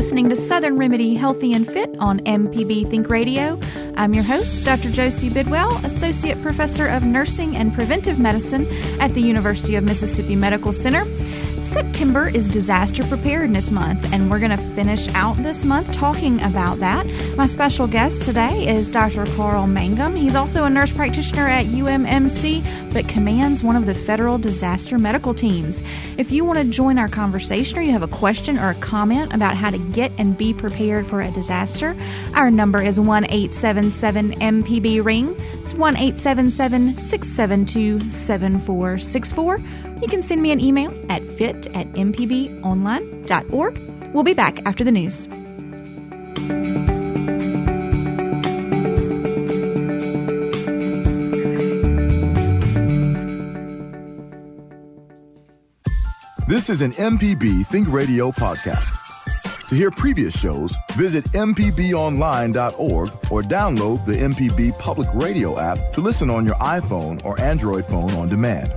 listening to Southern Remedy Healthy and Fit on MPB Think Radio. I'm your host, Dr. Josie Bidwell, Associate Professor of Nursing and Preventive Medicine at the University of Mississippi Medical Center. September is Disaster Preparedness Month, and we're going to finish out this month talking about that. My special guest today is Dr. Carl Mangum. He's also a nurse practitioner at UMMC, but commands one of the federal disaster medical teams. If you want to join our conversation or you have a question or a comment about how to get and be prepared for a disaster, our number is 1 877 MPB Ring. It's 1 877 672 7464 you can send me an email at fit at mpbonline.org. We'll be back after the news. This is an MPB Think Radio podcast. To hear previous shows, visit MPBOnline.org or download the MPB Public Radio app to listen on your iPhone or Android phone on demand.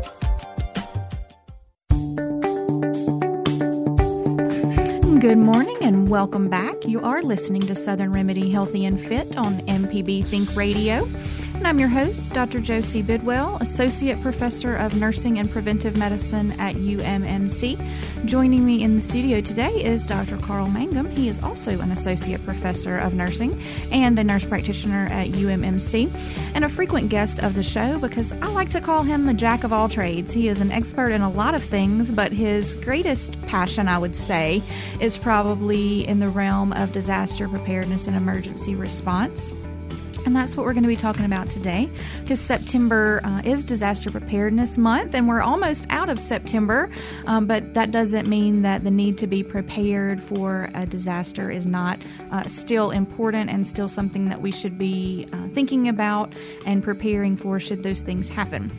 Good morning and welcome back. You are listening to Southern Remedy Healthy and Fit on MPB Think Radio. And I'm your host, Dr. Josie Bidwell, Associate Professor of Nursing and Preventive Medicine at UMMC. Joining me in the studio today is Dr. Carl Mangum. He is also an Associate Professor of Nursing and a nurse practitioner at UMMC, and a frequent guest of the show because I like to call him the jack of all trades. He is an expert in a lot of things, but his greatest passion, I would say, is probably in the realm of disaster preparedness and emergency response. And that's what we're going to be talking about today because September uh, is Disaster Preparedness Month and we're almost out of September. Um, but that doesn't mean that the need to be prepared for a disaster is not uh, still important and still something that we should be uh, thinking about and preparing for should those things happen.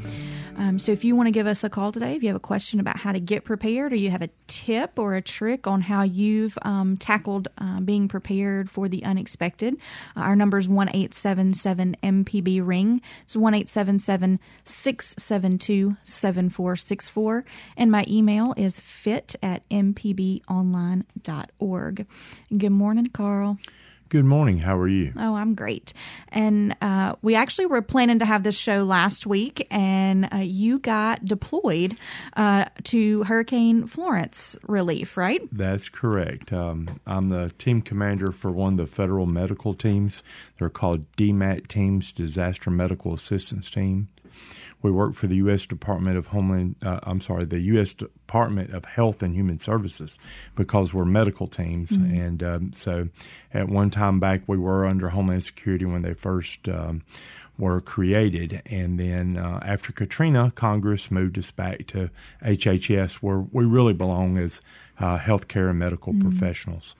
Um, so if you want to give us a call today, if you have a question about how to get prepared, or you have a tip or a trick on how you've um, tackled uh, being prepared for the unexpected, uh, our number is one eight seven seven MPB ring. It's one eight seven seven six seven two seven four six four, and my email is fit at mpbonline.org. Good morning, Carl. Good morning. How are you? Oh, I'm great. And uh, we actually were planning to have this show last week, and uh, you got deployed uh, to Hurricane Florence relief, right? That's correct. Um, I'm the team commander for one of the federal medical teams. They're called DMAT teams, Disaster Medical Assistance Team. We work for the U.S. Department of Homeland. Uh, I'm sorry, the U.S. Department of Health and Human Services, because we're medical teams. Mm-hmm. And um, so, at one time back, we were under Homeland Security when they first um, were created, and then uh, after Katrina, Congress moved us back to HHS, where we really belong as uh, healthcare and medical mm-hmm. professionals.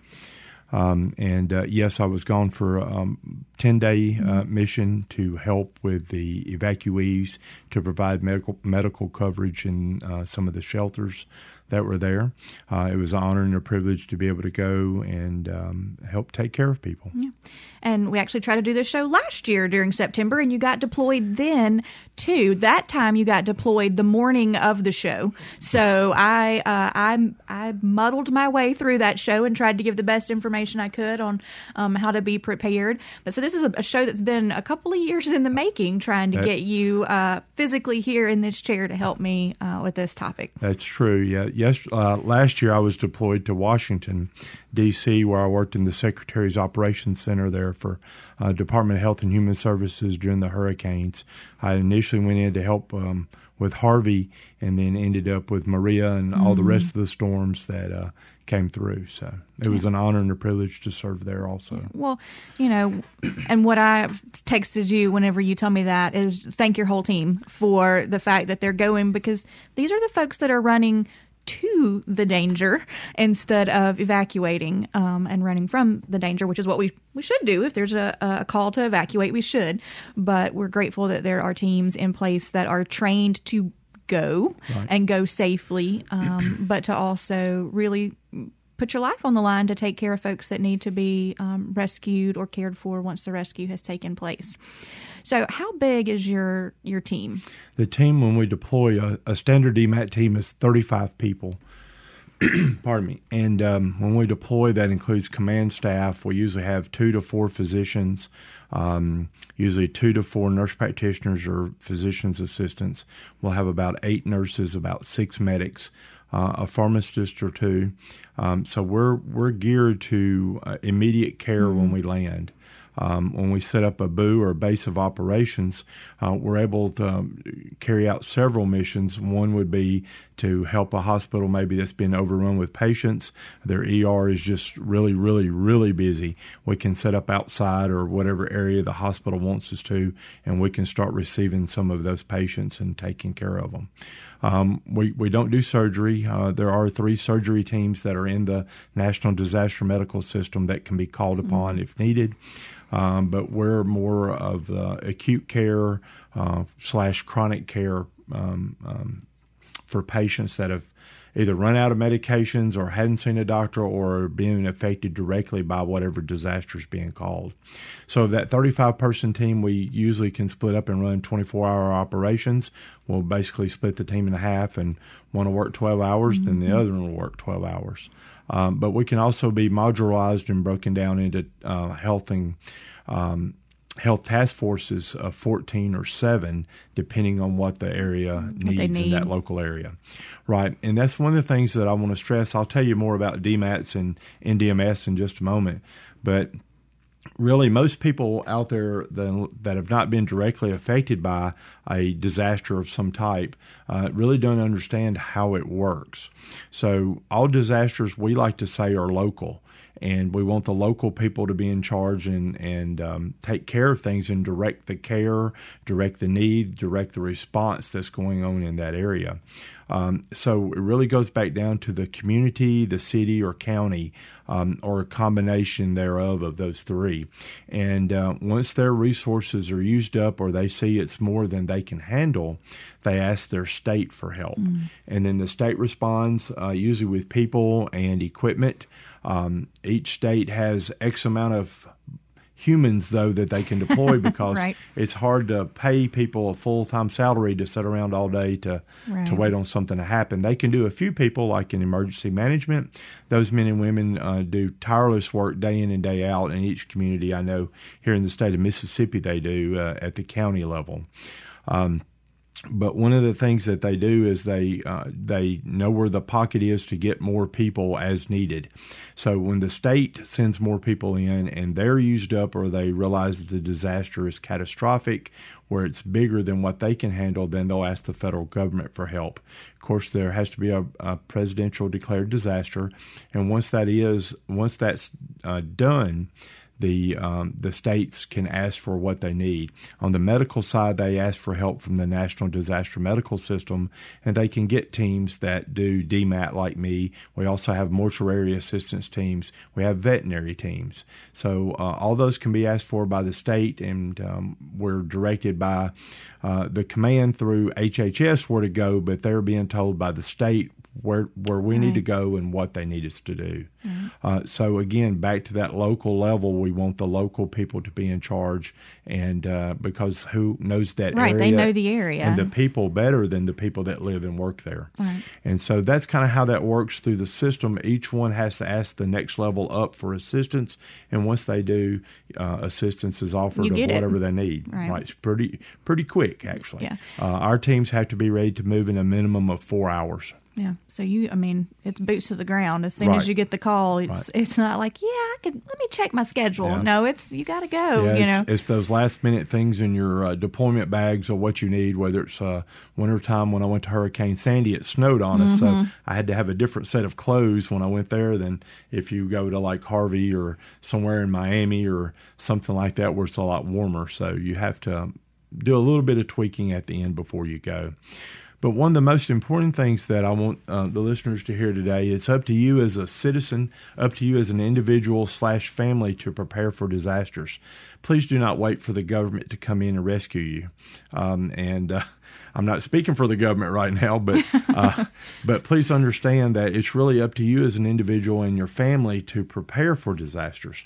Um, and uh, yes, I was gone for a um, 10 day uh, mission to help with the evacuees to provide medical medical coverage in uh, some of the shelters that were there. Uh, it was an honor and a privilege to be able to go and um, help take care of people. Yeah. And we actually tried to do this show last year during September, and you got deployed then too. That time you got deployed the morning of the show. So I uh, I I muddled my way through that show and tried to give the best information I could on um, how to be prepared. But so this is a, a, show that's been a couple of years in the making, trying to get you uh, physically here in this chair to help me uh, with this topic. That's true. Yeah yes, uh, last year I was deployed to Washington, D.C., where I worked in the Secretary's Operations Center there for uh, Department of Health and Human Services during the hurricanes. I initially went in to help um, with Harvey, and then ended up with Maria and mm-hmm. all the rest mm-hmm. of the storms that uh, came through. So it was an honor and a privilege to serve there also. Well, you know, and what I texted you whenever you tell me that is thank your whole team for the fact that they're going because these are the folks that are running to the danger instead of evacuating um, and running from the danger, which is what we, we should do. If there's a, a call to evacuate, we should. But we're grateful that there are teams in place that are trained to go right. and go safely, um, but to also really put your life on the line to take care of folks that need to be um, rescued or cared for once the rescue has taken place. So, how big is your your team? The team, when we deploy a, a standard DMAT team, is 35 people. pardon me. And um, when we deploy, that includes command staff. We usually have two to four physicians, um, usually two to four nurse practitioners or physician's assistants. We'll have about eight nurses, about six medics, uh, a pharmacist or two. Um, so we're we're geared to uh, immediate care mm-hmm. when we land. Um, when we set up a BOO or base of operations, uh, we're able to um, carry out several missions. One would be to help a hospital maybe that's been overrun with patients. Their ER is just really, really, really busy. We can set up outside or whatever area the hospital wants us to, and we can start receiving some of those patients and taking care of them. Um, we, we don't do surgery. Uh, there are three surgery teams that are in the National Disaster Medical System that can be called upon mm-hmm. if needed. Um, but we're more of uh, acute care uh, slash chronic care um, um, for patients that have either run out of medications or hadn't seen a doctor or being affected directly by whatever disaster is being called. So that 35 person team, we usually can split up and run 24 hour operations. We'll basically split the team in half and one will work 12 hours, mm-hmm. then the mm-hmm. other one will work 12 hours. Um, but we can also be modularized and broken down into uh, health and um, health task forces of 14 or 7 depending on what the area needs need. in that local area. Right and that's one of the things that i want to stress. I'll tell you more about dmats and ndms in just a moment but really most people out there that, that have not been directly affected by a disaster of some type uh, really don't understand how it works. So all disasters we like to say are local and we want the local people to be in charge and and um, take care of things and direct the care, direct the need, direct the response that's going on in that area. Um, so it really goes back down to the community, the city, or county, um, or a combination thereof of those three. And uh, once their resources are used up or they see it's more than they can handle, they ask their state for help. Mm. And then the state responds, uh, usually with people and equipment. Um, each state has X amount of humans though that they can deploy because right. it's hard to pay people a full time salary to sit around all day to right. to wait on something to happen. They can do a few people like in emergency management. Those men and women uh, do tireless work day in and day out in each community. I know here in the state of Mississippi they do uh, at the county level. Um, but one of the things that they do is they uh, they know where the pocket is to get more people as needed. So when the state sends more people in and they're used up, or they realize the disaster is catastrophic, where it's bigger than what they can handle, then they'll ask the federal government for help. Of course, there has to be a, a presidential declared disaster, and once that is once that's uh, done the um, the states can ask for what they need. On the medical side, they ask for help from the National Disaster Medical System, and they can get teams that do DMAT like me. We also have mortuary assistance teams. We have veterinary teams. So uh, all those can be asked for by the state, and um, we're directed by uh, the command through HHS where to go, but they're being told by the state where where we right. need to go and what they need us to do. Right. Uh, so again, back to that local level, we want the local people to be in charge, and uh, because who knows that right? Area they know the area and the people better than the people that live and work there. Right. And so that's kind of how that works through the system. Each one has to ask the next level up for assistance, and once they do, uh, assistance is offered of whatever it. they need. Right. right. It's pretty pretty quick actually. Yeah. Uh, our teams have to be ready to move in a minimum of four hours. Yeah. So you, I mean, it's boots to the ground. As soon right. as you get the call, it's right. it's not like, yeah, I can. Let me check my schedule. Yeah. No, it's you got to go. Yeah, you know, it's, those last minute things in your uh, deployment bags or what you need. Whether it's uh, wintertime when I went to Hurricane Sandy, it snowed on us, mm-hmm. so I had to have a different set of clothes when I went there than if you go to like Harvey or somewhere in Miami or something like that where it's a lot warmer. So you have to do a little bit of tweaking at the end before you go. But one of the most important things that I want uh, the listeners to hear today it's up to you as a citizen, up to you as an individual slash family to prepare for disasters. Please do not wait for the government to come in and rescue you. Um, and uh, I'm not speaking for the government right now, but uh, but please understand that it's really up to you as an individual and your family to prepare for disasters.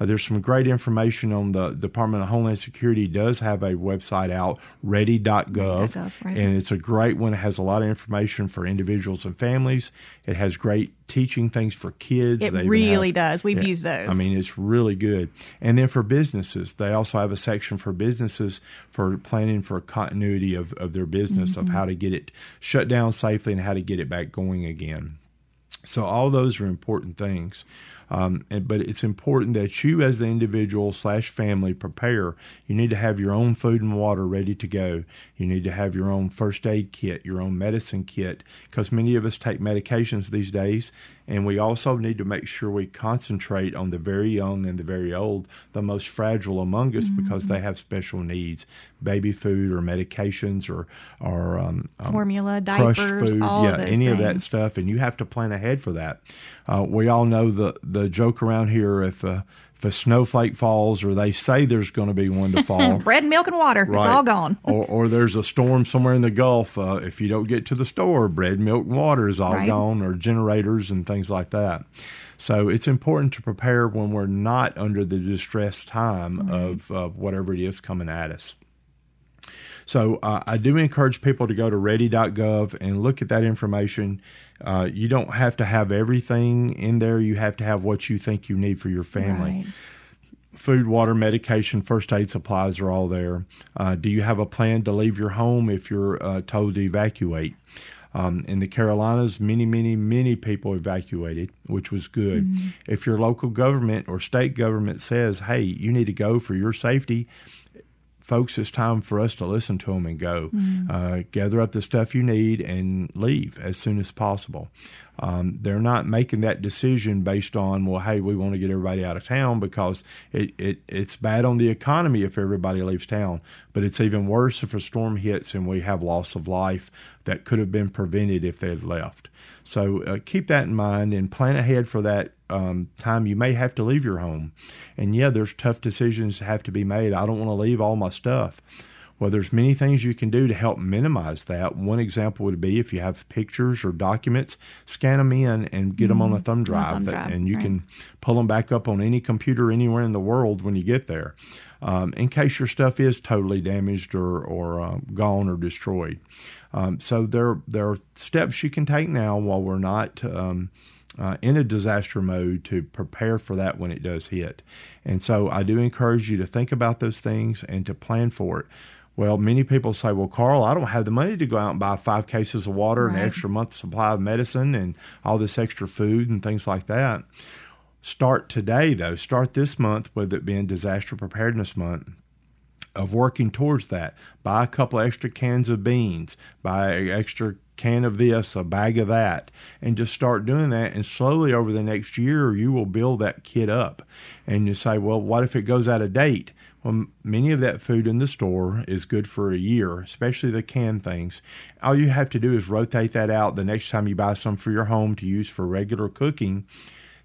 Uh, there's some great information on the Department of Homeland Security does have a website out, ready.gov, right. and it's a great one. It has a lot of information for individuals and families. It has great teaching things for kids. It really have, does. We've used those. I mean, it's really good. And then for businesses, they also have a section for businesses for planning for continuity of, of their business, mm-hmm. of how to get it shut down safely and how to get it back going again. So all those are important things. Um, and, but it's important that you, as the individual slash family, prepare. You need to have your own food and water ready to go. You need to have your own first aid kit, your own medicine kit, because many of us take medications these days and we also need to make sure we concentrate on the very young and the very old, the most fragile among us, mm-hmm. because they have special needs, baby food or medications or or um, um formula, diapers, food, yeah, any things. of that stuff, and you have to plan ahead for that. Uh, we all know the the joke around here if. Uh, if a snowflake falls or they say there's going to be one to fall bread milk and water right. it's all gone or, or there's a storm somewhere in the gulf uh, if you don't get to the store bread milk and water is all right. gone or generators and things like that so it's important to prepare when we're not under the distress time right. of uh, whatever it is coming at us so uh, I do encourage people to go to ready.gov and look at that information. Uh, you don't have to have everything in there. You have to have what you think you need for your family. Right. Food, water, medication, first aid supplies are all there. Uh, do you have a plan to leave your home if you're uh, told to evacuate? Um, in the Carolinas, many, many, many people evacuated, which was good. Mm-hmm. If your local government or state government says, hey, you need to go for your safety, folks, it's time for us to listen to them and go. Mm. Uh, gather up the stuff you need and leave as soon as possible. Um, they're not making that decision based on, well, hey, we want to get everybody out of town because it, it it's bad on the economy if everybody leaves town. But it's even worse if a storm hits and we have loss of life that could have been prevented if they had left. So uh, keep that in mind and plan ahead for that um, time you may have to leave your home. And yeah, there's tough decisions that have to be made. I don't want to leave all my stuff. Well, there's many things you can do to help minimize that. One example would be if you have pictures or documents, scan them in and get mm-hmm. them on a thumb drive, thumb drive and you right. can pull them back up on any computer anywhere in the world when you get there, um, in case your stuff is totally damaged or or uh, gone or destroyed. Um, so there there are steps you can take now while we're not. Um, uh, in a disaster mode to prepare for that when it does hit. And so I do encourage you to think about those things and to plan for it. Well, many people say, well, Carl, I don't have the money to go out and buy five cases of water right. and an extra month supply of medicine and all this extra food and things like that. Start today, though. Start this month with it being Disaster Preparedness Month of working towards that. Buy a couple extra cans of beans, buy an extra can of this, a bag of that, and just start doing that. And slowly over the next year, you will build that kit up. And you say, well, what if it goes out of date? Well, many of that food in the store is good for a year, especially the canned things. All you have to do is rotate that out the next time you buy some for your home to use for regular cooking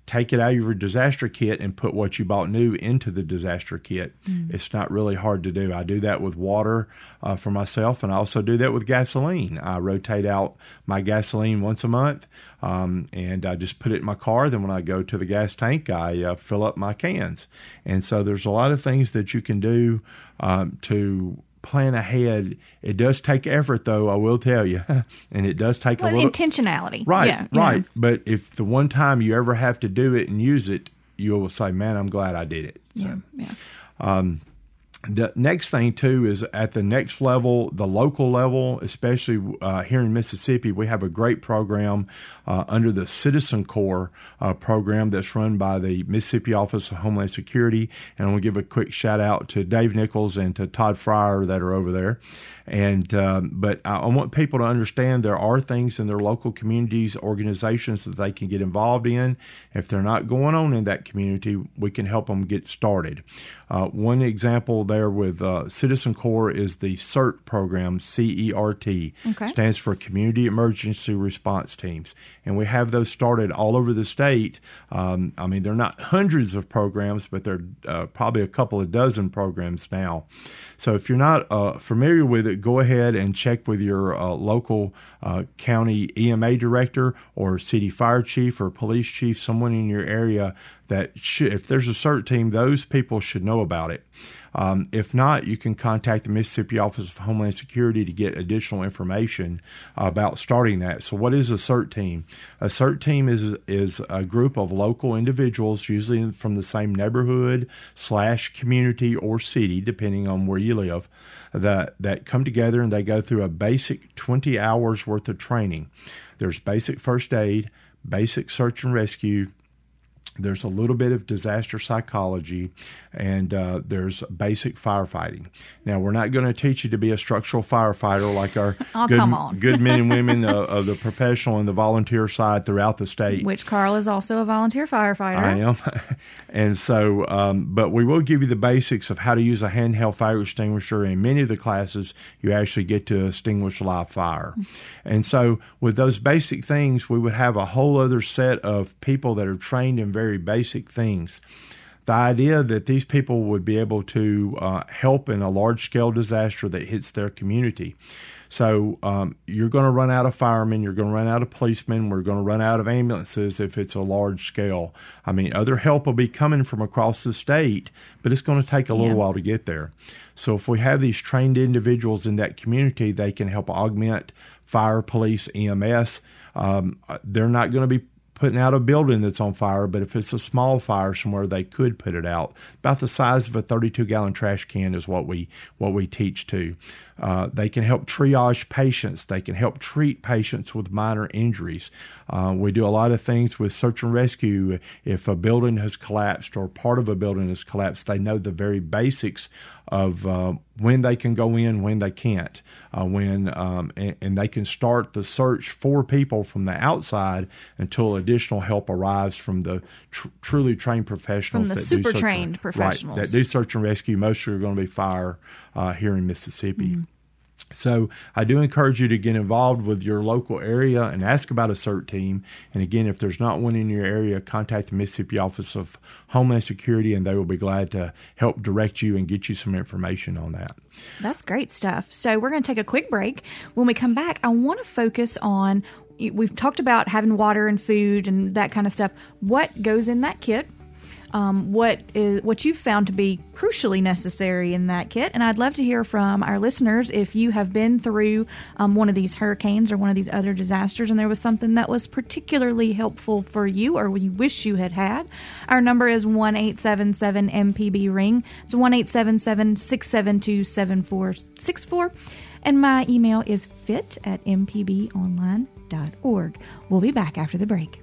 take it out of your disaster kit and put what you bought new into the disaster kit. Mm. It's not really hard to do. I do that with water uh, for myself, and I also do that with gasoline. I rotate out my gasoline once a month, um, and I just put it in my car. Then when I go to the gas tank, I uh, fill up my cans. And so there's a lot of things that you can do um, to plan ahead. It does take effort, though. I will tell you, and it does take well, a little intentionality. Right, yeah, right. Yeah. But if the one time you ever have to do it and use it, you will say, "Man, I'm glad I did it." So, yeah. yeah. Um, the next thing too is at the next level, the local level, especially uh, here in Mississippi, we have a great program uh, under the Citizen Corps uh, program that's run by the Mississippi Office of Homeland Security. And I want to give a quick shout out to Dave Nichols and to Todd Fryer that are over there. And um, but I, I want people to understand there are things in their local communities, organizations that they can get involved in. If they're not going on in that community, we can help them get started. Uh, one example there with uh, Citizen Corps is the CERT program, C E R T, Okay. stands for Community Emergency Response Teams, and we have those started all over the state. Um, I mean, they're not hundreds of programs, but they're uh, probably a couple of dozen programs now. So if you're not uh, familiar with it, go ahead and check with your uh, local uh, county EMA director or city fire chief or police chief, someone in your area that should, if there's a CERT team, those people should know about it. Um, if not, you can contact the Mississippi Office of Homeland Security to get additional information about starting that. So, what is a CERT team? A CERT team is is a group of local individuals, usually from the same neighborhood slash community or city, depending on where you live, that that come together and they go through a basic 20 hours worth of training. There's basic first aid, basic search and rescue, there's a little bit of disaster psychology, and uh, there's basic firefighting. Now, we're not going to teach you to be a structural firefighter like our Oh, good, good men and women uh, of the professional and the volunteer side throughout the state. Which Carl is also a volunteer firefighter. I am. and so, um, but we will give you the basics of how to use a handheld fire extinguisher. In many of the classes, you actually get to extinguish live fire. And so, with those basic things, we would have a whole other set of people that are trained in very basic things. The idea that these people would be able to uh, help in a large scale disaster that hits their community. So um, you're going to run out of firemen, you're going to run out of policemen, we're going to run out of ambulances if it's a large scale. I mean, other help will be coming from across the state, but it's going to take a little while to get there. So if we have these trained individuals in that community, they can help augment fire, police, EMS. Um, they're not going to be putting out a building that's on fire, but if it's a small fire somewhere, they could put it out. About the size of a 32 gallon trash can is what we what we teach to. Uh, they can help triage patients. They can help treat patients with minor injuries. Uh, we do a lot of things with search and rescue. If a building has collapsed or part of a building has collapsed, they know the very basics of uh, when they can go in, when they can't, uh, when um, and, and they can start the search for people from the outside until additional help arrives from the tr- truly trained professionals. From the super search and- trained right, professionals. that do search and rescue. Most are going to be fire uh, here in Mississippi. Mm-hmm. So I do encourage you to get involved with your local area and ask about a CERT team. And again, if there's not one in your area, contact the Mississippi Office of Homeland Security, and they will be glad to help direct you and get you some information on that. That's great stuff. So we're going to take a quick break. When we come back, I want to focus on we've talked about having water and food and that kind of stuff. What goes in that kit? Um, what is what you've found to be crucially necessary in that kit? And I'd love to hear from our listeners if you have been through um, one of these hurricanes or one of these other disasters, and there was something that was particularly helpful for you, or you wish you had had. Our number is one eight seven seven MPB ring. It's one eight seven seven six seven two seven four six four. And my email is fit at mpbonline.org. We'll be back after the break.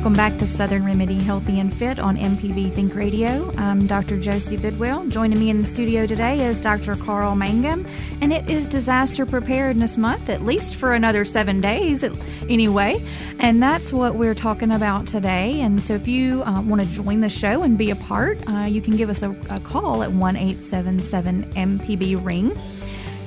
Welcome back to Southern Remedy Healthy and Fit on MPB Think Radio. I'm Dr. Josie Bidwell. Joining me in the studio today is Dr. Carl Mangum, and it is Disaster Preparedness Month, at least for another seven days anyway. And that's what we're talking about today. And so if you uh, want to join the show and be a part, uh, you can give us a, a call at 1 877 MPB Ring.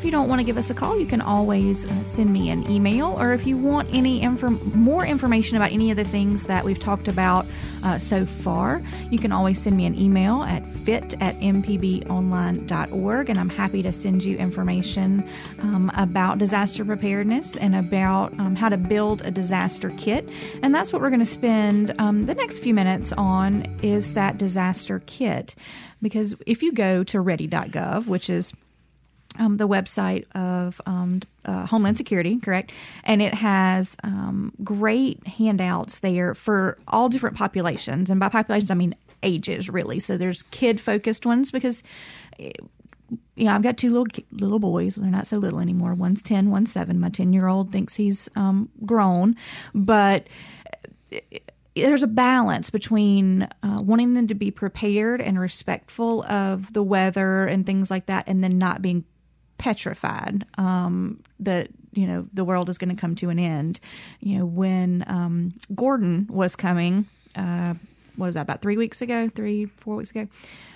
If you don't want to give us a call, you can always uh, send me an email, or if you want any more information about any of the things that we've talked about uh, so far, you can always send me an email at fit at mpbonline.org, and I'm happy to send you information um, about disaster preparedness and about um, how to build a disaster kit. And that's what we're going to spend um, the next few minutes on is that disaster kit. Because if you go to ready.gov, which is um, the website of um, uh, Homeland Security, correct? And it has um, great handouts there for all different populations. And by populations, I mean ages, really. So there's kid focused ones because. You know, I've got two little little boys. They're not so little anymore. One's ten, one's seven. My ten year old thinks he's um, grown, but there's a balance between uh, wanting them to be prepared and respectful of the weather and things like that, and then not being petrified um, that you know the world is going to come to an end. You know, when um, Gordon was coming, uh, what was that about three weeks ago, three four weeks ago?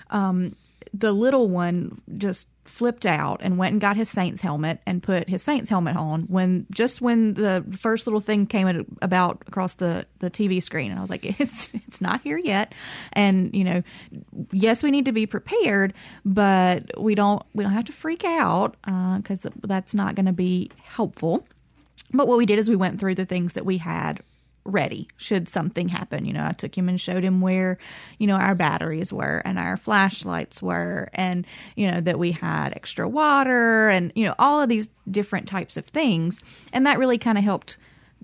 Um, the little one just flipped out and went and got his Saints helmet and put his Saints helmet on when just when the first little thing came about across the the TV screen. And I was like it's it's not here yet. And you know yes we need to be prepared but we don't we don't have to freak out because uh, that's not going to be helpful. But what we did is we went through the things that we had ready should something happen. You know, I took him and showed him where, you know, our batteries were and our flashlights were, and, you know, that we had extra water and, you know, all of these different types of things. And that really kind of helped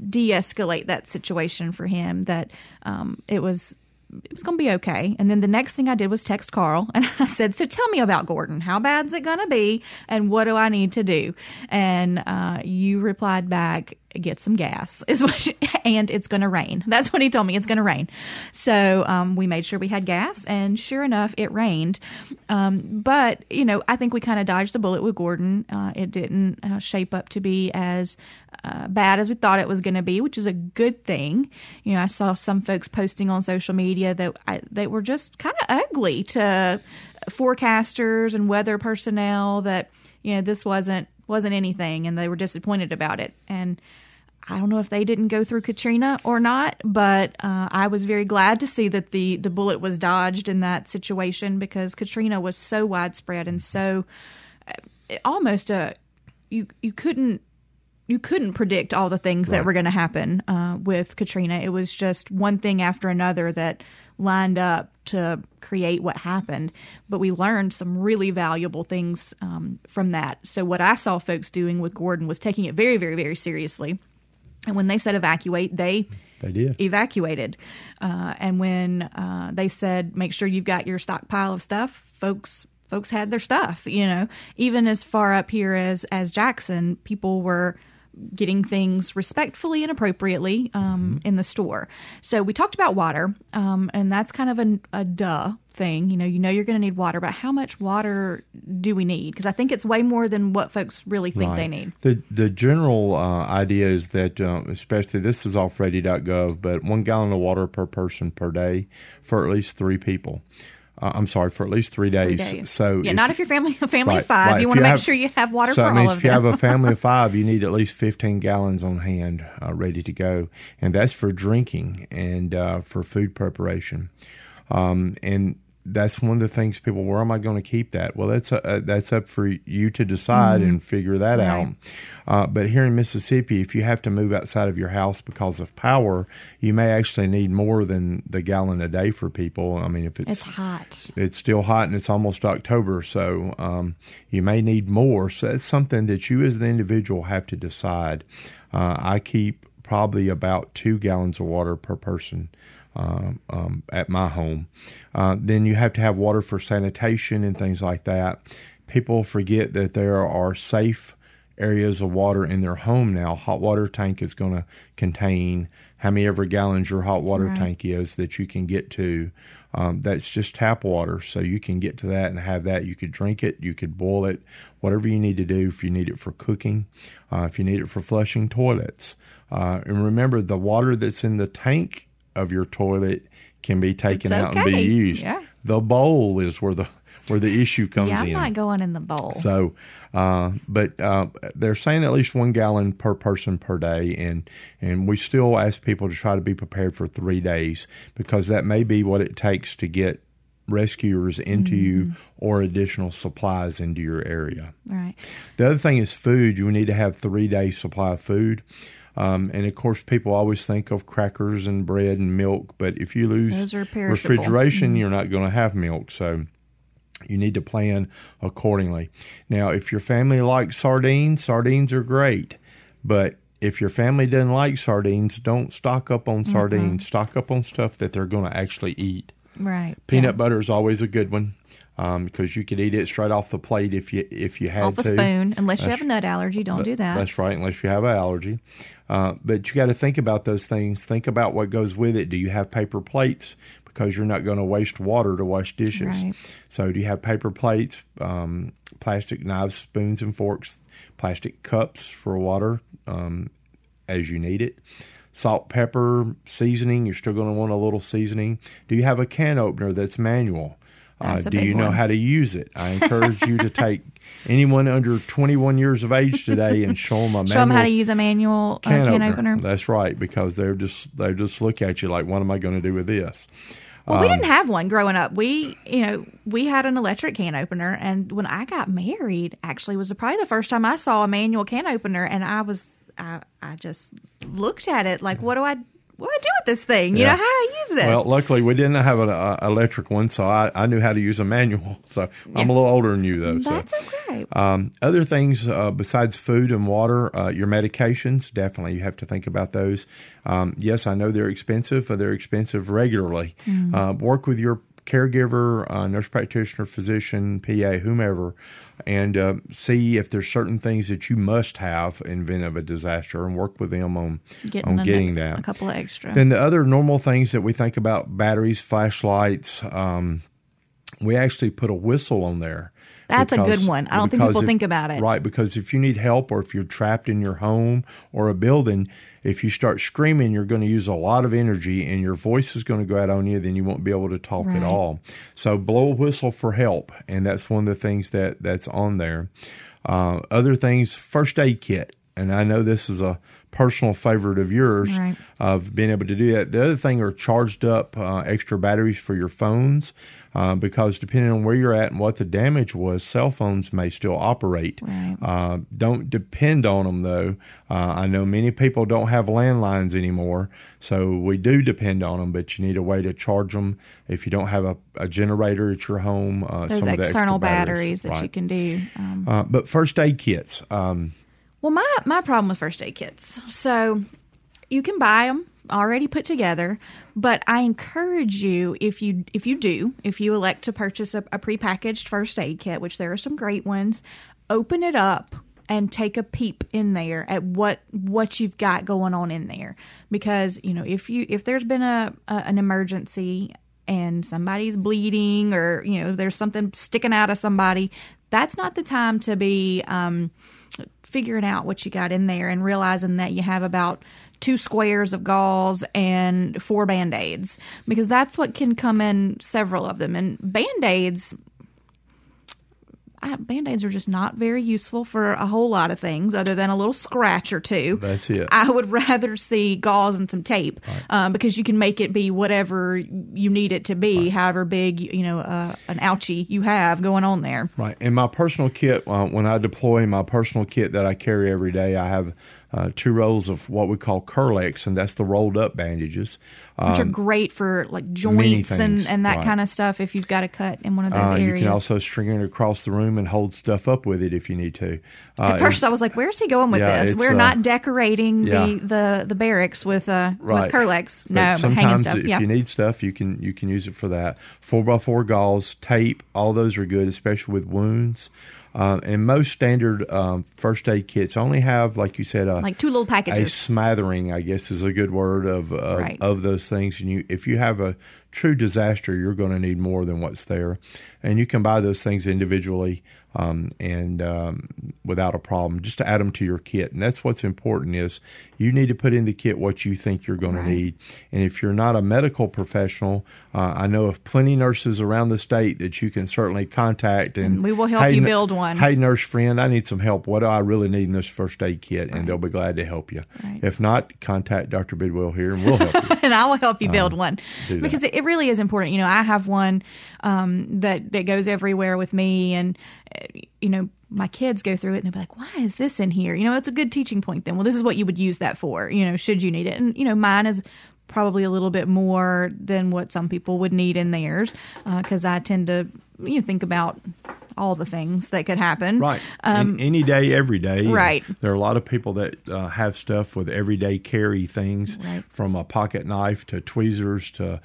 de escalate that situation for him that um, it was it was going to be okay. And then the next thing I did was text Carl and I said, So tell me about Gordon. How bad's it going to be? And what do I need to do? And uh, you replied back, get some gas is what she, and it's going to rain that's what he told me it's going to rain so um, we made sure we had gas and sure enough it rained um, but you know i think we kind of dodged the bullet with gordon uh, it didn't uh, shape up to be as uh, bad as we thought it was going to be which is a good thing. You know i saw some folks posting on social media that I, they were just kind of ugly to forecasters and weather personnel that you know this wasn't wasn't anything and they were disappointed about it. And I don't know if they didn't go through Katrina or not, but uh, I was very glad to see that the the bullet was dodged in that situation because Katrina was so widespread and so uh, almost a you you couldn't you couldn't predict all the things right. that were going to happen uh, with Katrina. It was just one thing after another that lined up to create what happened. But we learned some really valuable things um, from that. So what I saw folks doing with Gordon was taking it very, very, very seriously and when they said evacuate, they they did evacuated. Uh, and when uh, they said make sure you've got your stockpile of stuff, folks folks had their stuff. You know, even as far up here as as Jackson, people were getting things respectfully and appropriately um, mm-hmm. in the store. So we talked about water, um, and that's kind of a, a duh thing. You know, you know you're going to need water, but how much water do we need? Because I think it's way more than what folks really think right. they need. The the general uh, idea is that, um, especially this is off ready.gov, but one gallon of water per person per day for at least three people. Uh, I'm sorry, for at least three days. Three days. So yeah, if, not if you're family a family right, of five. Right. You want to make have, sure you have water so for all of them. if you have a family of five, you need at least 15 gallons on hand, uh, ready to go, and that's for drinking and uh, for food preparation. Um, and that's one of the things people where am i going to keep that? Well that's a, uh, that's up for you to decide mm-hmm. and figure that right. out. Uh, but here in mississippi if you have to move outside of your house because of power you may actually need more than the gallon a day for people. I mean if it's, it's hot. it's still hot and it's almost october so um, you may need more. So it's something that you as the individual have to decide. Uh, i keep probably about two gallons of water per person um, um, at my home. Uh, then you have to have water for sanitation and things like that. People forget that there are safe areas of water in their home now. Hot water tank is going to contain how many ever gallons your hot water right. tank is that you can get to. Um, that's just tap water, so you can get to that and have that. You could drink it, you could boil it, whatever you need to do. If you need it for cooking, uh, if you need it for flushing toilets, uh, and remember the water that's in the tank of your toilet can be taken okay. out and be used. Yeah. The bowl is where the where the issue comes yeah, I'm in. not going in the bowl. So, uh, but uh, they're saying at least one gallon per person per day, and and we still ask people to try to be prepared for three days because that may be what it takes to get rescuers into you Mm-hmm. or additional supplies into your area. right. The other thing is food. You need to have three days supply of food. Um, and of course, people always think of crackers and bread and milk, but if you lose Those are perishable. refrigeration, mm-hmm. you're not going to have milk. So you need to plan accordingly. Now, if your family likes sardines, sardines are great, but if your family doesn't like sardines, don't stock up on mm-hmm. sardines. Stock up on stuff that they're going to actually eat. Right. Peanut yeah. butter is always a good one um, because you could eat it straight off the plate if you if you had Off a to. spoon. Unless you have a nut allergy, don't do that. That's right, unless you have an allergy. Uh, but you got to think about those things. Think about what goes with it. Do you have paper plates? Because you're not going to waste water to wash dishes. Right. So, do you have paper plates, um, plastic knives, spoons, and forks, plastic cups for water um, as you need it? Salt, pepper, seasoning. You're still going to want a little seasoning. Do you have a can opener that's manual? Uh, do you know one. how to use it? I encourage you to take anyone under 21 years of age today and show them a Show them how to use a manual uh, can, can, opener. opener. That's right, because they're just they just look at you like, what am I going to do with this? Well, Um, we didn't have one growing up. We, you know, we had an electric can opener, and when I got married, actually, was probably the first time I saw a manual can opener, and I was, I, I just looked at it like, what do I, what do I do with this thing? You Yeah. know, how do I use this? Well, luckily we didn't have an uh, electric one, so I, I knew how to use a manual. So I'm a little older than you, though. So. That's okay. Um, other things uh, besides food and water, uh, your medications, definitely you have to think about those. Um, yes, I know they're expensive, but they're expensive regularly. Uh, work with your caregiver, uh, nurse practitioner, physician, PA, whomever, and uh, see if there's certain things that you must have in event of a disaster, and work with them on Getting, on getting that. a couple of extra. Then the other normal things that we think about batteries, flashlights. Um, we actually put a whistle on there. That's a good one. I don't think people if- think about it. Right, because if you need help or if you're trapped in your home or a building, if you start screaming, you're going to use a lot of energy and your voice is going to go out on you, then you won't be able to talk Right. at all. So blow a whistle for help, and that's one of the things that that's on there. Uh, other things, first aid kit, and I know this is a personal favorite of yours Right. of being able to do that. The other thing are charged up uh, extra batteries for your phones. Uh, because depending on where you're at and what the damage was, cell phones may still operate. Right. Uh, don't depend on them though. Uh, I know many people don't have landlines anymore, so we do depend on them. But you need a way to charge them if you don't have a, a generator at your home. Uh, Those some of the external extra batteries that you can do. Um, Uh, but first aid kits. Um, Well, my my problem with first aid kits. So you can buy them already put together, but I encourage you if you if you do if you elect to purchase a, a prepackaged first aid kit, which there are some great ones, open it up and take a peep in there at what what you've got going on in there. Because you know if you if there's been a, a an emergency and somebody's bleeding or you know there's something sticking out of somebody that's not the time to be um figuring out what you got in there and realizing that you have about two squares of gauze and four band-aids because that's what can come in several of them. And band-aids band-aids are just not very useful for a whole lot of things other than a little scratch or two That's it. i would rather see gauze and some tape um, because you can make it be whatever you need it to be however big you know uh, an ouchie you have going on there. Right. In my personal kit, uh, when I deploy my personal kit that I carry every day, I have uh, two rolls of what we call Kerlix, and that's the rolled up bandages. which are Um, great for like joints and, things, and that right. kind of stuff if you've got a cut in one of those uh, you can also string it across the room and hold stuff up with it if you need to. Uh, At first, I was like, "Where's he going with Yeah, this? We're uh, not decorating yeah. the, the, the barracks with uh right. with Kerlix. No, hanging stuff. if Yeah, you need stuff, you can you can use it for that. Four by four gauze, tape, all those are good, especially with wounds. Um, and most standard um, first aid kits only have, like you said, a, like two little packages. a smattering, I guess, is a good word of of, Right. of those things. And you, if you have a true disaster, you're going to need more than what's there. And you can buy those things individually um, and um, without a problem, just to add them to your kit. And that's what's important is you need to put in the kit what you think you're going right. to need. And if you're not a medical professional, uh, I know of plenty nurses around the state that you can certainly contact, and, and we will help hey, you build one. Hey, nurse friend, I need some help. What do I really need in this first aid kit? Right. And they'll be glad to help you. Right. If not, contact Dr. Bidwell here, and we'll help you. and I will help you build um, one because it, it, really is important. You know, I have one um, that that goes everywhere with me, and you know my kids go through it and they'll be like, why is this in here? You know, it's a good teaching point then. Well, this is what you would use that for, you know, should you need it. And, you know, mine is probably a little bit more than what some people would need in theirs because uh, I tend to, you think about all the things that could happen. Right. Um, any day, every day. Right. There are a lot of people that uh, have stuff with everyday carry things, right. from a pocket knife to tweezers to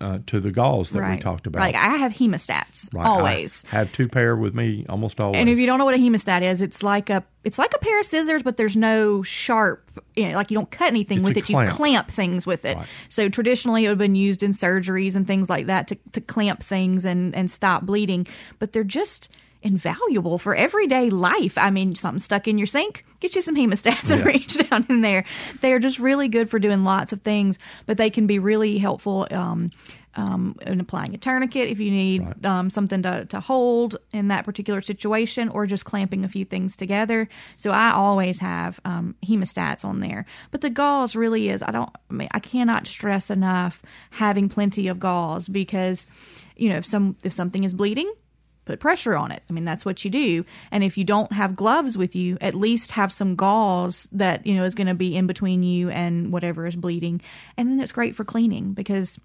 uh, to the gauze that right. we talked about. Like I have hemostats right. always. I have two pair with me almost always. And if you don't know what a hemostat is, it's like a it's like a pair of scissors, but there's no sharp. You know, like you don't cut anything it's with it. Clamp. You clamp things with it. Right. So traditionally, it would have been used in surgeries and things like that to to clamp things and and stop bleeding. But they're just invaluable for everyday life. I mean, something stuck in your sink, get you some hemostats and reach down in there. They are just really good for doing lots of things, but they can be really helpful. Um, um, in applying a tourniquet if you need right. um, something to, to hold in that particular situation, or just clamping a few things together. So I always have um, hemostats on there. But the gauze really is, I don't, I mean, I cannot stress enough having plenty of gauze because, you know, if some, if something is bleeding, put pressure on it. I mean, that's what you do. And if you don't have gloves with you, at least have some gauze that, you know, is going to be in between you and whatever is bleeding. And then it's great for cleaning because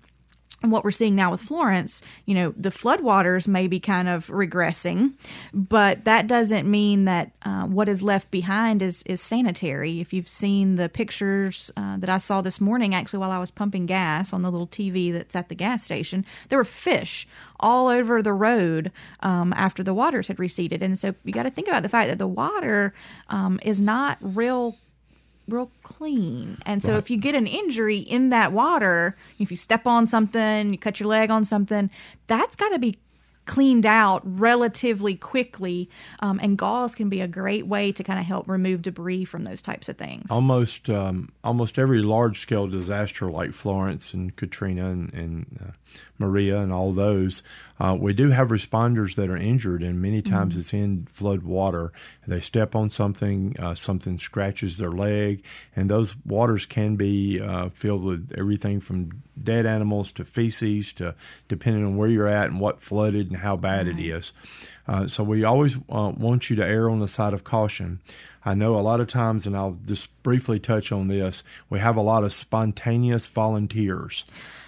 and what we're seeing now with Florence, you know, the floodwaters may be kind of regressing, but that doesn't mean that uh, what is left behind is is sanitary. If you've seen the pictures uh, that I saw this morning, actually while I was pumping gas on the little TV that's at the gas station, there were fish all over the road um, after the waters had receded, and so you got to think about the fact that the water um, is not real real clean. And so right. if you get an injury in that water, if you step on something, you cut your leg on something, that's got to be cleaned out relatively quickly. Um, and gauze can be a great way to kind of help remove debris from those types of things. Almost, um, almost every large scale disaster like Florence and Katrina and, and uh, Maria and all those, uh, we do have responders that are injured, and many times mm-hmm. it's in flood water. They step on something, uh, something scratches their leg, and those waters can be uh, filled with everything from dead animals to feces to depending on where you're at and what flooded and how bad mm-hmm. it is. Uh, so we always uh, want you to err on the side of caution. I know a lot of times, and I'll just briefly touch on this, we have a lot of spontaneous volunteers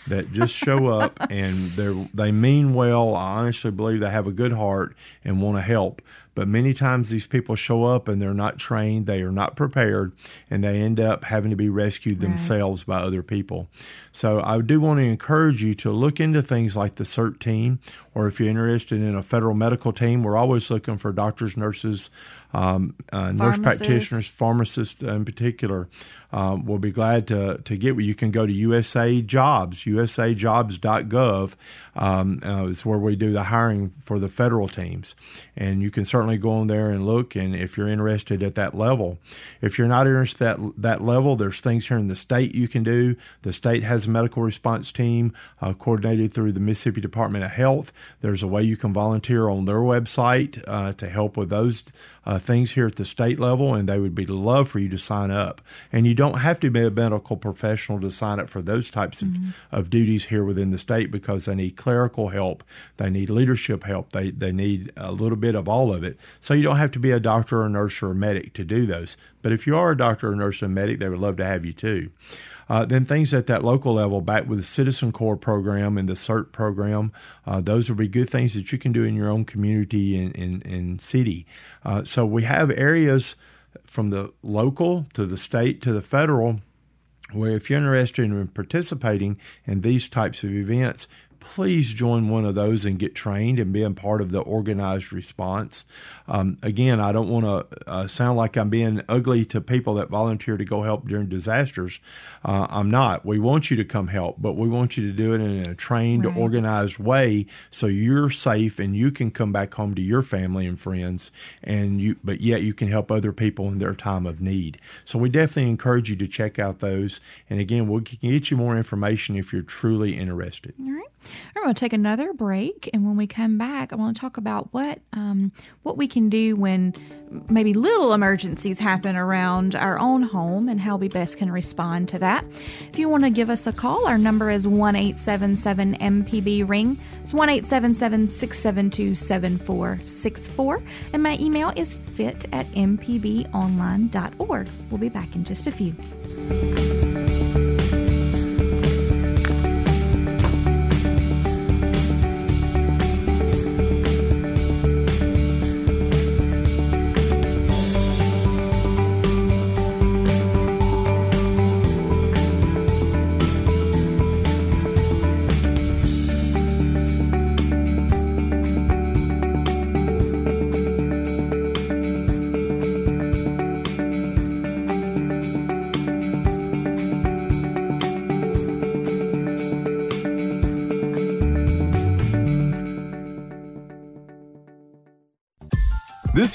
that just show up and they they mean well. I honestly believe they have a good heart and want to help. But many times these people show up and they're not trained, they are not prepared, and they end up having to be rescued right. themselves by other people. So I do want to encourage you to look into things like the CERT team, or if you're interested in a federal medical team, we're always looking for doctors, nurses, um, uh, nurse practitioners, pharmacists in particular, um, we'll be glad to, to get you. You can go to USA Jobs, usajobs.gov. Um, uh, it's where we do the hiring for the federal teams. And you can certainly go on there and look. And if you're interested at that level, if you're not interested at that, that level, there's things here in the state you can do. The state has a medical response team uh, coordinated through the Mississippi Department of Health. There's a way you can volunteer on their website uh, to help with those uh, things here at the state level, and they would be love for you to sign up. And you don't have to be a medical professional to sign up for those types mm-hmm. of, of duties here within the state because they need clerical help, they need leadership help, they, they need a little bit of all of it. So you don't have to be a doctor or nurse or a medic to do those. But if you are a doctor or nurse or medic, they would love to have you too. Uh, then things at that local level, back with the Citizen Corps program and the CERT program, uh, those would be good things that you can do in your own community and, and, and city. Uh, so we have areas from the local to the state to the federal where if you're interested in participating in these types of events, please join one of those and get trained and being part of the organized response. Um, again, I don't want to uh, sound like I'm being ugly to people that volunteer to go help during disasters. Uh, I'm not. We want you to come help, but we want you to do it in a trained, right. organized way so you're safe and you can come back home to your family and friends. And you, but yet you can help other people in their time of need. So we definitely encourage you to check out those. And again, we can get you more information if you're truly interested. We're going to take another break, and when we come back, I want to talk about what um, what we can do when maybe little emergencies happen around our own home and how we best can respond to that. If you want to give us a call, our number is one eight seven seven MPB ring. It's one eight seven seven six seven two seven four six four, and my email is fit at mpbonline.org. We'll be back in just a few.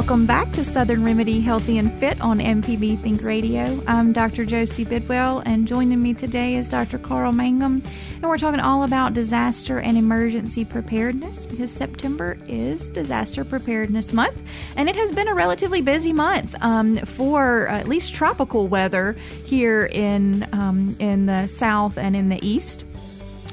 Welcome back to Southern Remedy Healthy and Fit on MPB Think Radio. I'm Dr. Josie Bidwell, and joining me today is Dr. Carl Mangum, and we're talking all about disaster and emergency preparedness because September is Disaster Preparedness Month, and it has been a relatively busy month um, for at least tropical weather here in um, in the south and in the east.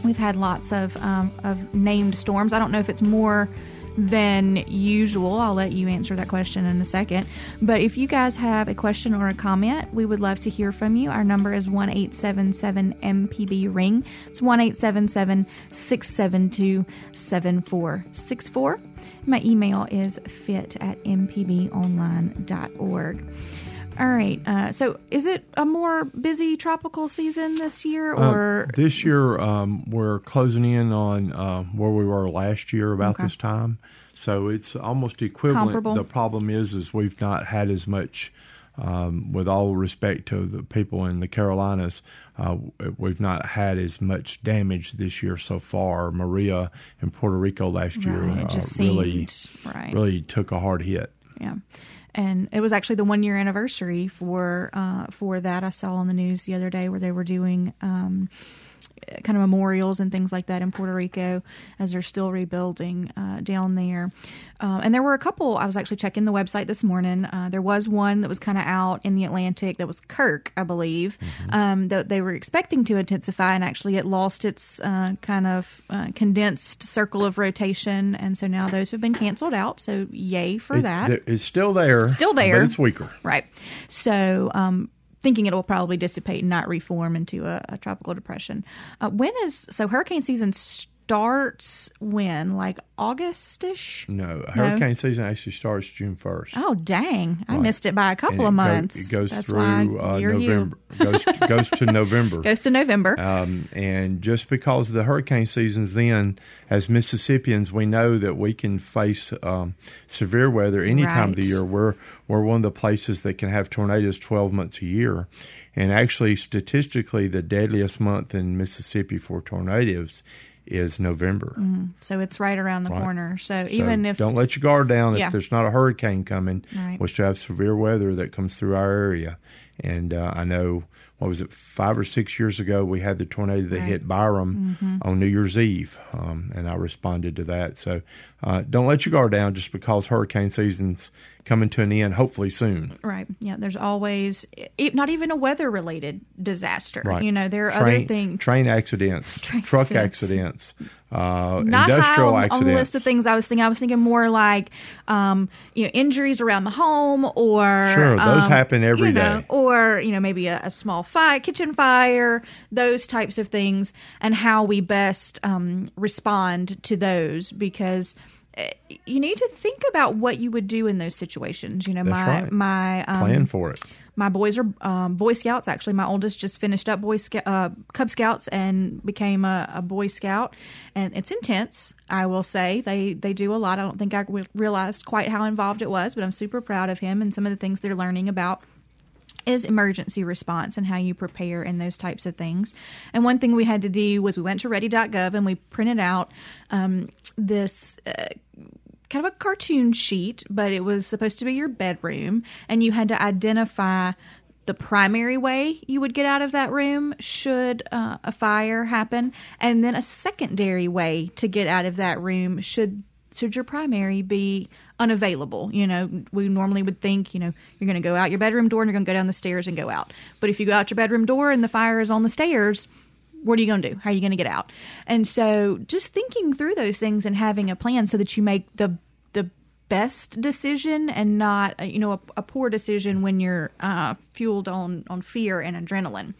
We've had lots of um, of named storms. I don't know if it's more than usual. I'll let you answer that question in a second. But if you guys have a question or a comment, we would love to hear from you. Our number is 1 877 MPB Ring. It's 1 877 672 7464. My email is fit at mpbonline.org. All right. Uh, so, is it a more busy tropical season this year, uh, or uh, this year um, we're closing in on uh, where we were last year about okay. this time? So it's almost equivalent. Comparable. The problem is, is we've not had as much. Um, with all respect to the people in the Carolinas, uh, we've not had as much damage this year so far. Maria in Puerto Rico last year right, uh, really, seemed, right. really took a hard hit. Yeah and it was actually the one year anniversary for uh, for that. I saw on the news the other day where they were doing um, kind of memorials and things like that in Puerto Rico as they're still rebuilding uh, down there. Uh, and there were a couple. I was actually checking the website this morning. Uh, there was one that was kind of out in the Atlantic that was Kirk, I believe, mm-hmm. um, that they were expecting to intensify, and actually it lost its uh, kind of uh, condensed circle of rotation, and so now those have been canceled out. So yay for it, that! It's still there, still there, but it's weaker, right? So um, thinking it will probably dissipate and not reform into a, a tropical depression. Uh, when is so hurricane season starts when like Augustish? No, hurricane no? season actually starts June first. Oh dang! I missed it by a couple of months. Go, it goes That's through uh, November. goes goes to November. Goes to November. Um, and just because the hurricane seasons, then as Mississippians, we know that we can face um, severe weather any right. time of the year. We're we're one of the places that can have tornadoes twelve months a year. And actually, statistically, the deadliest month in Mississippi for tornadoes is November. Mm, so it's right around the right. corner. So, so, even if don't let your guard down yeah. if there's not a hurricane coming, right. we have severe weather that comes through our area. And uh, I know what was it five or six years ago we had the tornado that right. hit Byram mm-hmm. on New Year's Eve, um, and I responded to that. So uh, don't let your guard down just because hurricane season's coming to an end, hopefully soon. Right. Yeah. There's always it, not even a weather related disaster. Right. You know, there are train, other things. Train accidents, Train truck accidents. accidents, uh, Not industrial high on, accidents. on the list of things I was thinking. I was thinking more like, um, you know, injuries around the home, or Sure, those um, happen every you know, day. or you know, maybe a, a small fire, kitchen fire, those types of things, and how we best um, respond to those because. Eh, You need to think about what you would do in those situations. You know, That's my right. my um, Plan for it. my boys are um, Boy Scouts. Actually, my oldest just finished up Boy Scout, uh, Cub Scouts and became a, a Boy Scout, and it's intense. I will say they they do a lot. I don't think I realized quite how involved it was, but I'm super proud of him and some of the things they're learning about is emergency response and how you prepare and those types of things. And one thing we had to do was we went to ready.gov and we printed out um, this. Uh, kind of a cartoon sheet, but it was supposed to be your bedroom, and you had to identify the primary way you would get out of that room should uh, a fire happen, and then a secondary way to get out of that room should should your primary be unavailable. You know, we normally would think, you know, you're going to go out your bedroom door and you're going to go down the stairs and go out. But if you go out your bedroom door and the fire is on the stairs, what are you going to do? How are you going to get out? And so just thinking through those things and having a plan so that you make the the best decision and not uh, you know a, a poor decision when you're uh, fueled on on fear and adrenaline.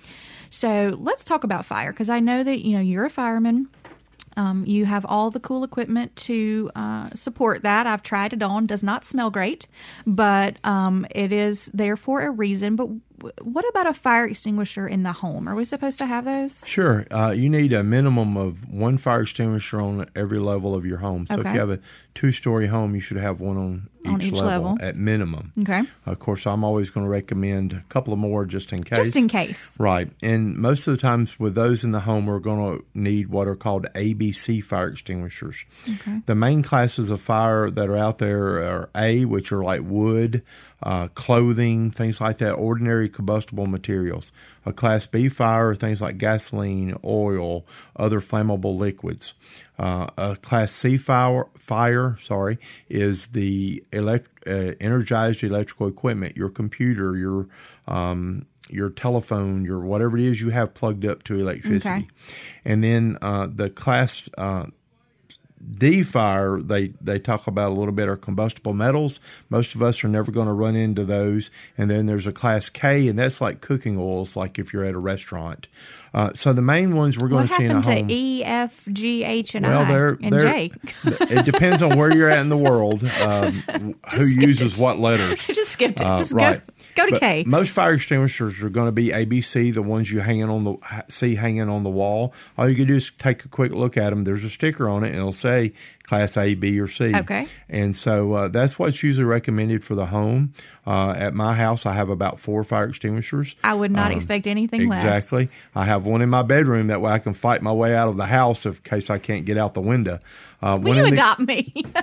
So let's talk about fire because I know that you know you're a fireman. Um, you have all the cool equipment to uh, support that. I've tried it on; does not smell great, but um, it is there for a reason. But what about a fire extinguisher in the home? Are we supposed to have those? Sure. Uh, you need a minimum of one fire extinguisher on every level of your home. So if you have a two story home, you should have one on each, On each level. at minimum. Okay, Of course, I'm always going to recommend a couple of more just in case. just in case. Right. And most of the times with those in the home, we're going to need what are called ABC fire extinguishers. Okay. The main classes of fire that are out there are A, which are like wood, uh, clothing, things like that, ordinary combustible materials. A class B fire things like gasoline, oil, other flammable liquids. Uh, a class C fire, fire, sorry, is the elect, uh, energized electrical equipment, your computer, your um, your telephone, your whatever it is you have plugged up to electricity. Okay. And then uh, the class uh, D fire, they, they talk about a little bit are combustible metals. Most of us are never going to run into those. And then there's a class K, and that's like cooking oils, like if you're at a restaurant. Uh, so the main ones we're going to see in a home. to E, F, G, H, and Well, I they're, and they're, J? it depends on where you're at in the world, um, who uses it. what letters. just skipped it. Uh, just right. go, go to But K. Most fire extinguishers are going to be ABC, the ones you hanging on the see hanging on the wall. All you can do is take a quick look at them. There's a sticker on it, and it'll say Class A, B, or C. Okay. And so uh, that's what's usually recommended for the home. Uh, at my house, I have about four fire extinguishers. I would not Um, expect anything less. Exactly. I have one in my bedroom. That way, I can fight my way out of the house in case I can't get out the window. Uh, Will you the- adopt me?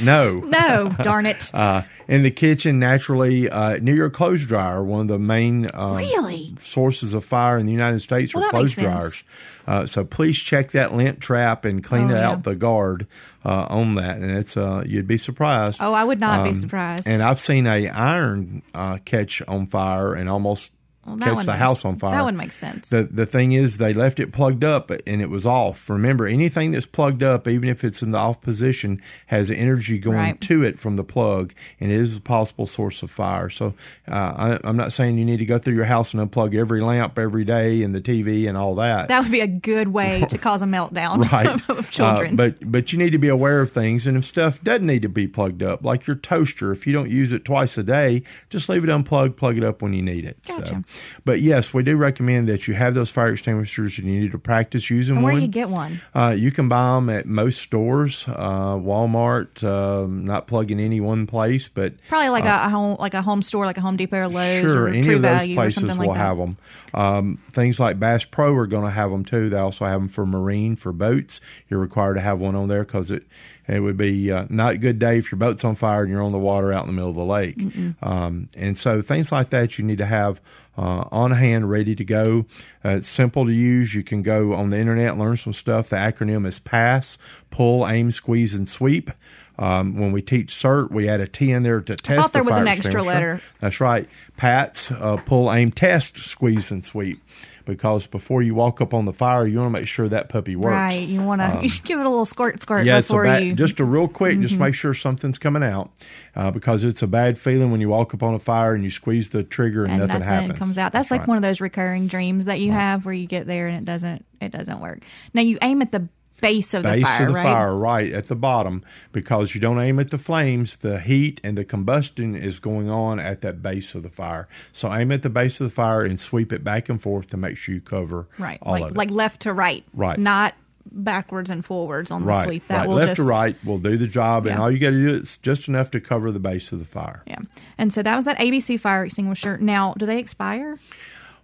No. no, darn it. Uh, in the kitchen, naturally, uh, near your clothes dryer, one of the main um, Really? sources of fire in the United States Well, are clothes dryers. Uh, so please check that lint trap and clean Oh, yeah. out the guard uh, on that, and it's uh, you'd be surprised. Oh, I would not be Um, surprised. And I've seen a iron uh, catch on fire and almost Well, that catch the house on fire. That one makes sense. The the thing is, they left it plugged up and it was off. Remember, anything that's plugged up, even if it's in the off position, has energy going Right. to it from the plug, and it is a possible source of fire. So, uh, I, I'm not saying you need to go through your house and unplug every lamp every day and the TV and all that. that would be a good way to cause a meltdown right of children. Uh, but but you need to be aware of things and if stuff doesn't need to be plugged up like your toaster if you don't use it twice a day just leave it unplugged plug it up when you need it Gotcha. so but yes we do recommend that you have those fire extinguishers and you need to practice using And where one do you get one? uh, you can buy them at most stores uh, walmart um, not plugging any one place but Probably like a, a home, like a home store, like a Home Depot or Lowe's Uh, Sure, or any True of those Value or places something will like that. have them. Um, things like Bass Pro are going to have them too. They also have them for marine for boats. You're required to have one on there because it It would be uh, not a good day if your boat's on fire and you're on the water out in the middle of the lake. Um, and so things like that you need to have uh, on hand, ready to go. Uh, it's simple to use. You can go on the internet, learn some stuff. The acronym is PASS: Pull, Aim, Squeeze, and Sweep. Um, when we teach CERT, we add a T in there to test. I thought there the was an extra letter. That's right. PATS: uh, Pull, Aim, Test, Squeeze, and Sweep. Because before you walk up on the fire, you want to make sure that puppy works. Right. You want to you should give it a little squirt squirt Um, Yeah, it's a before bad, you. Mm-hmm. just a real quick, just make sure something's coming out, uh, because it's a bad feeling when you walk up on a fire and you squeeze the trigger and, and nothing, happens. comes out. That's, like right. one of those recurring dreams that you have where you get there and it doesn't it doesn't work. Now you aim at the base of the fire, of the right? fire, right at the bottom, because you don't aim at the flames. The heat and the combustion is going on at that base of the fire. So aim at the base of the fire and sweep it back and forth to make sure you cover Right. all like of it. like left to right. Right. Not backwards and forwards on the sweep. That right. will left just to right will do the job, and all you got to do is just enough to cover the base of the fire. Yeah. And so that was that ABC fire extinguisher. Now, do they expire?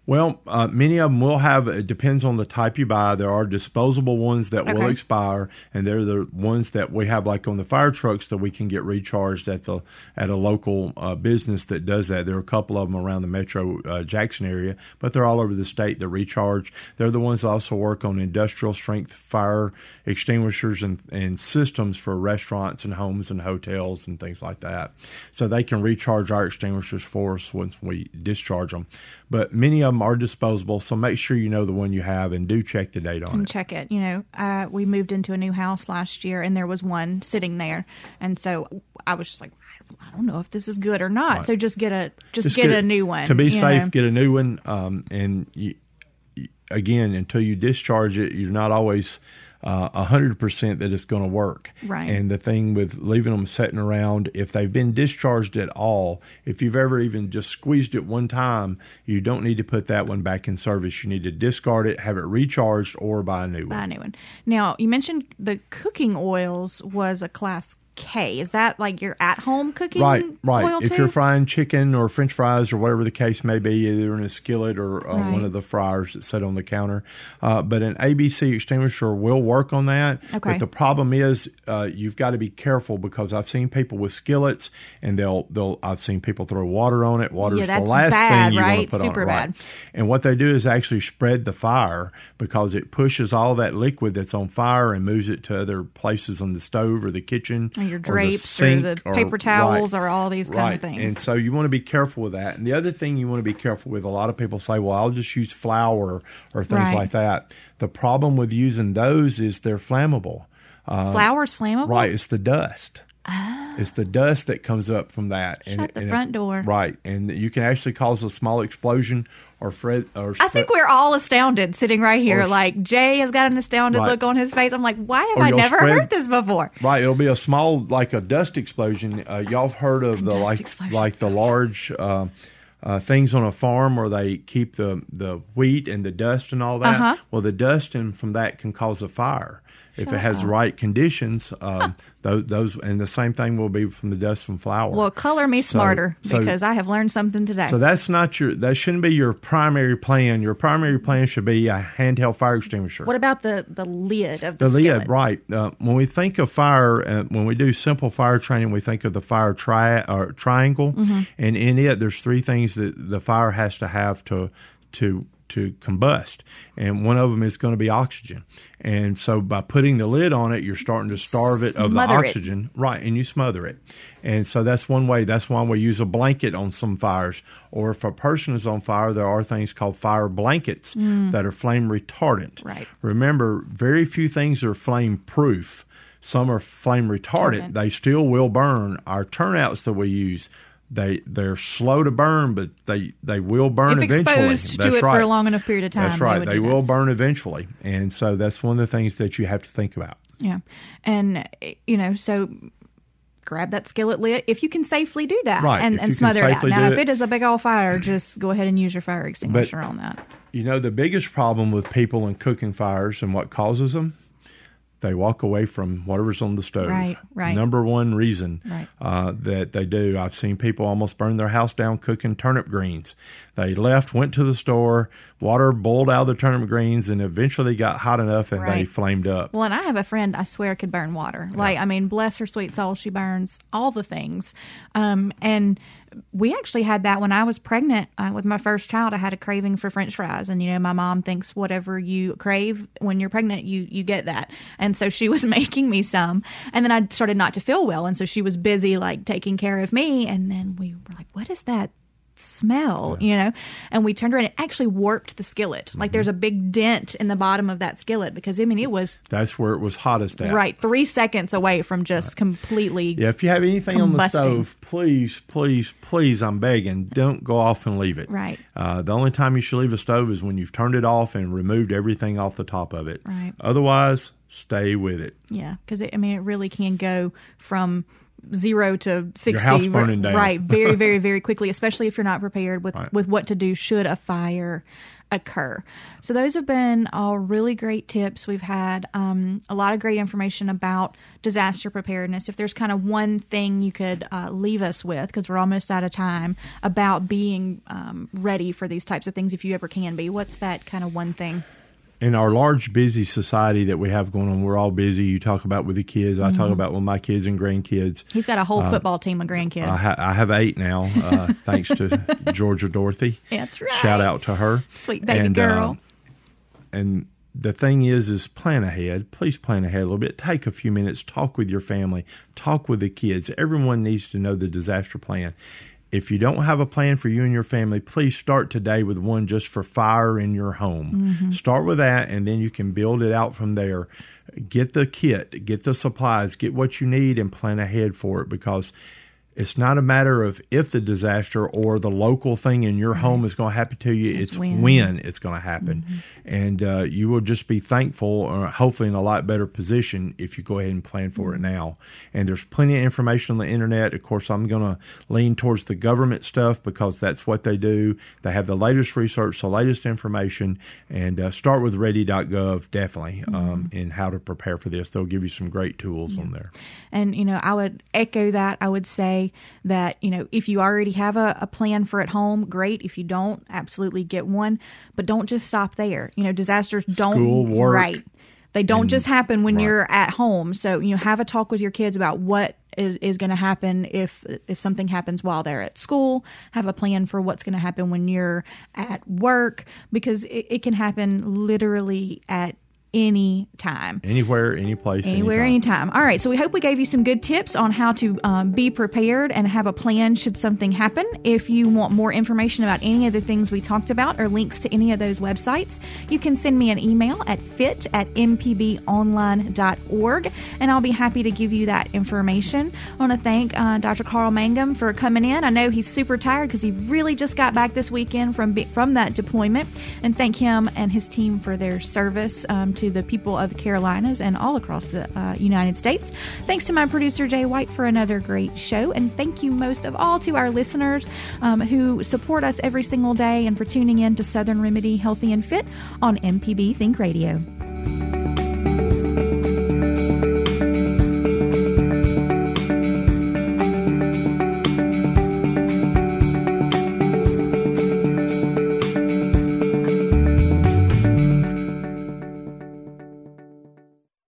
Well, uh, many of them will have. It depends on the type you buy. There are disposable ones that will expire, and they're the ones that we have, like on the fire trucks, that we can get recharged at the at a local uh, business that does that. There are a couple of them around the Metro uh, Jackson area, but they're all over the state that recharge. They're the ones that also work on industrial strength fire extinguishers and, and systems for restaurants and homes and hotels and things like that. So they can recharge our extinguishers for us once we discharge them. But many of them are disposable, so make sure you know the one you have and do check the date on and it. check it. You know, uh, we moved into a new house last year, and there was one sitting there, and so I was just like, I don't know if this is good or not. So just get a just, get, a new one To be safe, know. get a new one. Um, and you- again, until you discharge it, you're not always uh, a hundred percent that it's going to work. Right. And the thing with leaving them sitting around, if they've been discharged at all, if you've ever even just squeezed it one time, you don't need to put that one back in service. You need to discard it, have it recharged, or buy a new one. buy a new one. Now, you mentioned the cooking oils was a class K. Is that like your at home cooking Right, right. If too? you're frying chicken or French fries or whatever the case may be, either in a skillet or on Right. one of the fryers that sit on the counter, uh, but an ABC extinguisher will work on that. Okay. But the problem is, uh, you've got to be careful because I've seen people with skillets, and they'll they'll I've seen people throw water on it. Water's Yeah, the last bad, thing you want to put Super on it. Right. bad. And what they do is actually spread the fire because it pushes all that liquid that's on fire and moves it to other places on the stove or the kitchen your drapes or sink the paper towels or all these kind of things. And so you want to be careful with that. And the other thing you want to be careful with, a lot of people say, well, I'll just use flour or things Right. like that. The problem with using those is they're flammable. Um, Flour's flammable. Right. It's the dust. Ah. It's the dust that comes up from that. Shut the front door. Right. And you can actually cause a small explosion or Fred or I think we're all astounded sitting right here. Or- like Jay has got an astounded Right. look on his face. I'm like, why have I never spread- heard this before? Right, it'll be a small, like a dust explosion. Uh, y'all have heard of the like, explosion. like the large uh, uh, things on a farm where they keep the the wheat and the dust and all that. Uh-huh. Well, the dust and from that can cause a fire if it has the right conditions. Um, those, those, and the same thing will be from the dust from flour. Well, color me So- smarter so- because I have learned something today. So that's not your. That shouldn't be your primary plan. Your primary plan should be a handheld fire extinguisher. what about the the lid of the, The lid, right? Uh, when we think of fire, uh, when we do simple fire training, we think of the fire tri- or triangle, Mm-hmm. and in it, there's three things that the fire has to have to to to combust, and one of them is going to be oxygen. And so, by putting the lid on it, you're starting to starve it of the Smother it. oxygen, right? And you smother it, and so that's one way. That's why we use a blanket on some fires, or if a person is on fire, there are things called fire blankets mm. that are flame retardant. Right. Remember, very few things are flame proof. Some are flame. Retardant. They still will burn. Our turnouts that we use, they they're slow to burn, but they they will burn If eventually. exposed to That's it for right. a long enough period of time, That's they right. would They, do that. will burn eventually, and so that's one of the things that you have to think about. Yeah. And, you know, so grab that skillet lid if you can safely do that Right, and, and smother it out. Now, if it- it is a big old fire, just go ahead and use your fire extinguisher on that. You know, the biggest problem with people in cooking fires and what causes them, they walk away from whatever's on the stove. Right, right. Number one reason Right. uh, that they do. I've seen people almost burn their house down cooking turnip greens. They left, went to the store, water boiled out of the turnip greens, and eventually got hot enough and they flamed up. Well, and I have a friend I swear could burn water. Like, I mean, bless her sweet soul, she burns all the things. Um, and we actually had that when I was pregnant uh, with my first child. I had a craving for French fries, and you know, my mom thinks whatever you crave when you're pregnant, you you get that. And so she was making me some, and then I started not to feel well, and so she was busy like taking care of me, and then we were like, "What is that?" Smell, you know, and we turned around. It actually warped the skillet. Like there's a big dent in the bottom of that skillet because I mean it was That's where it was hottest at. right three seconds away from just completely. Yeah, if you have anything on the stove, please, please, please, I'm begging, don't go off and leave it. Right. Uh, the only time you should leave a stove is when you've turned it off and removed everything off the top of it. Right. Otherwise, stay with it. Yeah, because I mean it really can go from zero to sixty. house burning down. Right, very, very, very quickly, especially if you're not prepared with Right. with what to do should a fire occur. So those have been all really great tips. We've had um, a lot of great information about disaster preparedness. If there's kind of one thing you could uh, leave us with, because we're almost out of time, about being um, ready for these types of things, if you ever can be, what's that kind of one thing? In our large busy society that we have going on, we're all busy. You talk about with the kids. I Mm-hmm. talk about with my kids and grandkids. He's got a whole football team of grandkids. I, ha- I have eight now, uh, thanks to Georgia Dorothy. That's right. Shout out to her, Sweet baby And, girl. Uh, and the thing is, is plan ahead. Please plan ahead a little bit. Take a few minutes. Talk with your family. Talk with the kids. Everyone needs to know the disaster plan. If you don't have a plan for you and your family, please start today with one just for fire in your home. Mm-hmm. Start with that, and then you can build it out from there. Get the kit, get the supplies, get what you need, and plan ahead for it because it's not a matter of if the disaster or the local thing in your home is going to happen to you. It's It's, when. when. it's going to happen. And uh, you will just be thankful or hopefully in a lot better position if you go ahead and plan for it now. And there's plenty of information on the internet. Of course, I'm going to lean towards the government stuff because that's what they do. They have the latest research, the latest information, and uh, start with ready.gov definitely um, in how to prepare for this. They'll give you some great tools on there. And, you know, I would echo that. I would say that, you know, if you already have a, a plan for at home, great. If you don't, absolutely get one. But don't just stop there. You know, disasters don't. School, work, right. They don't just happen when right. you're at home. So, you know, have a talk with your kids about what is, is going to happen if if something happens while they're at school. Have a plan for what's going to happen when you're at work because it, it can happen literally at any time. Anywhere, any place, Anywhere, anytime. anytime. All right. So we hope we gave you some good tips on how to um, be prepared and have a plan should something happen. If you want more information about any of the things we talked about or links to any of those websites, you can send me an email at fit at mpbonline.org and I'll be happy to give you that information. I want to thank uh, Dr. Carl Mangum for coming in. I know he's super tired because he really just got back this weekend from from that deployment, and thank him and his team for their service um, to the people of the Carolinas and all across the uh, United States. Thanks to my producer, Jay White, for another great show. And thank you most of all to our listeners um, who support us every single day and for tuning in to Southern Remedy Healthy and Fit on MPB Think Radio.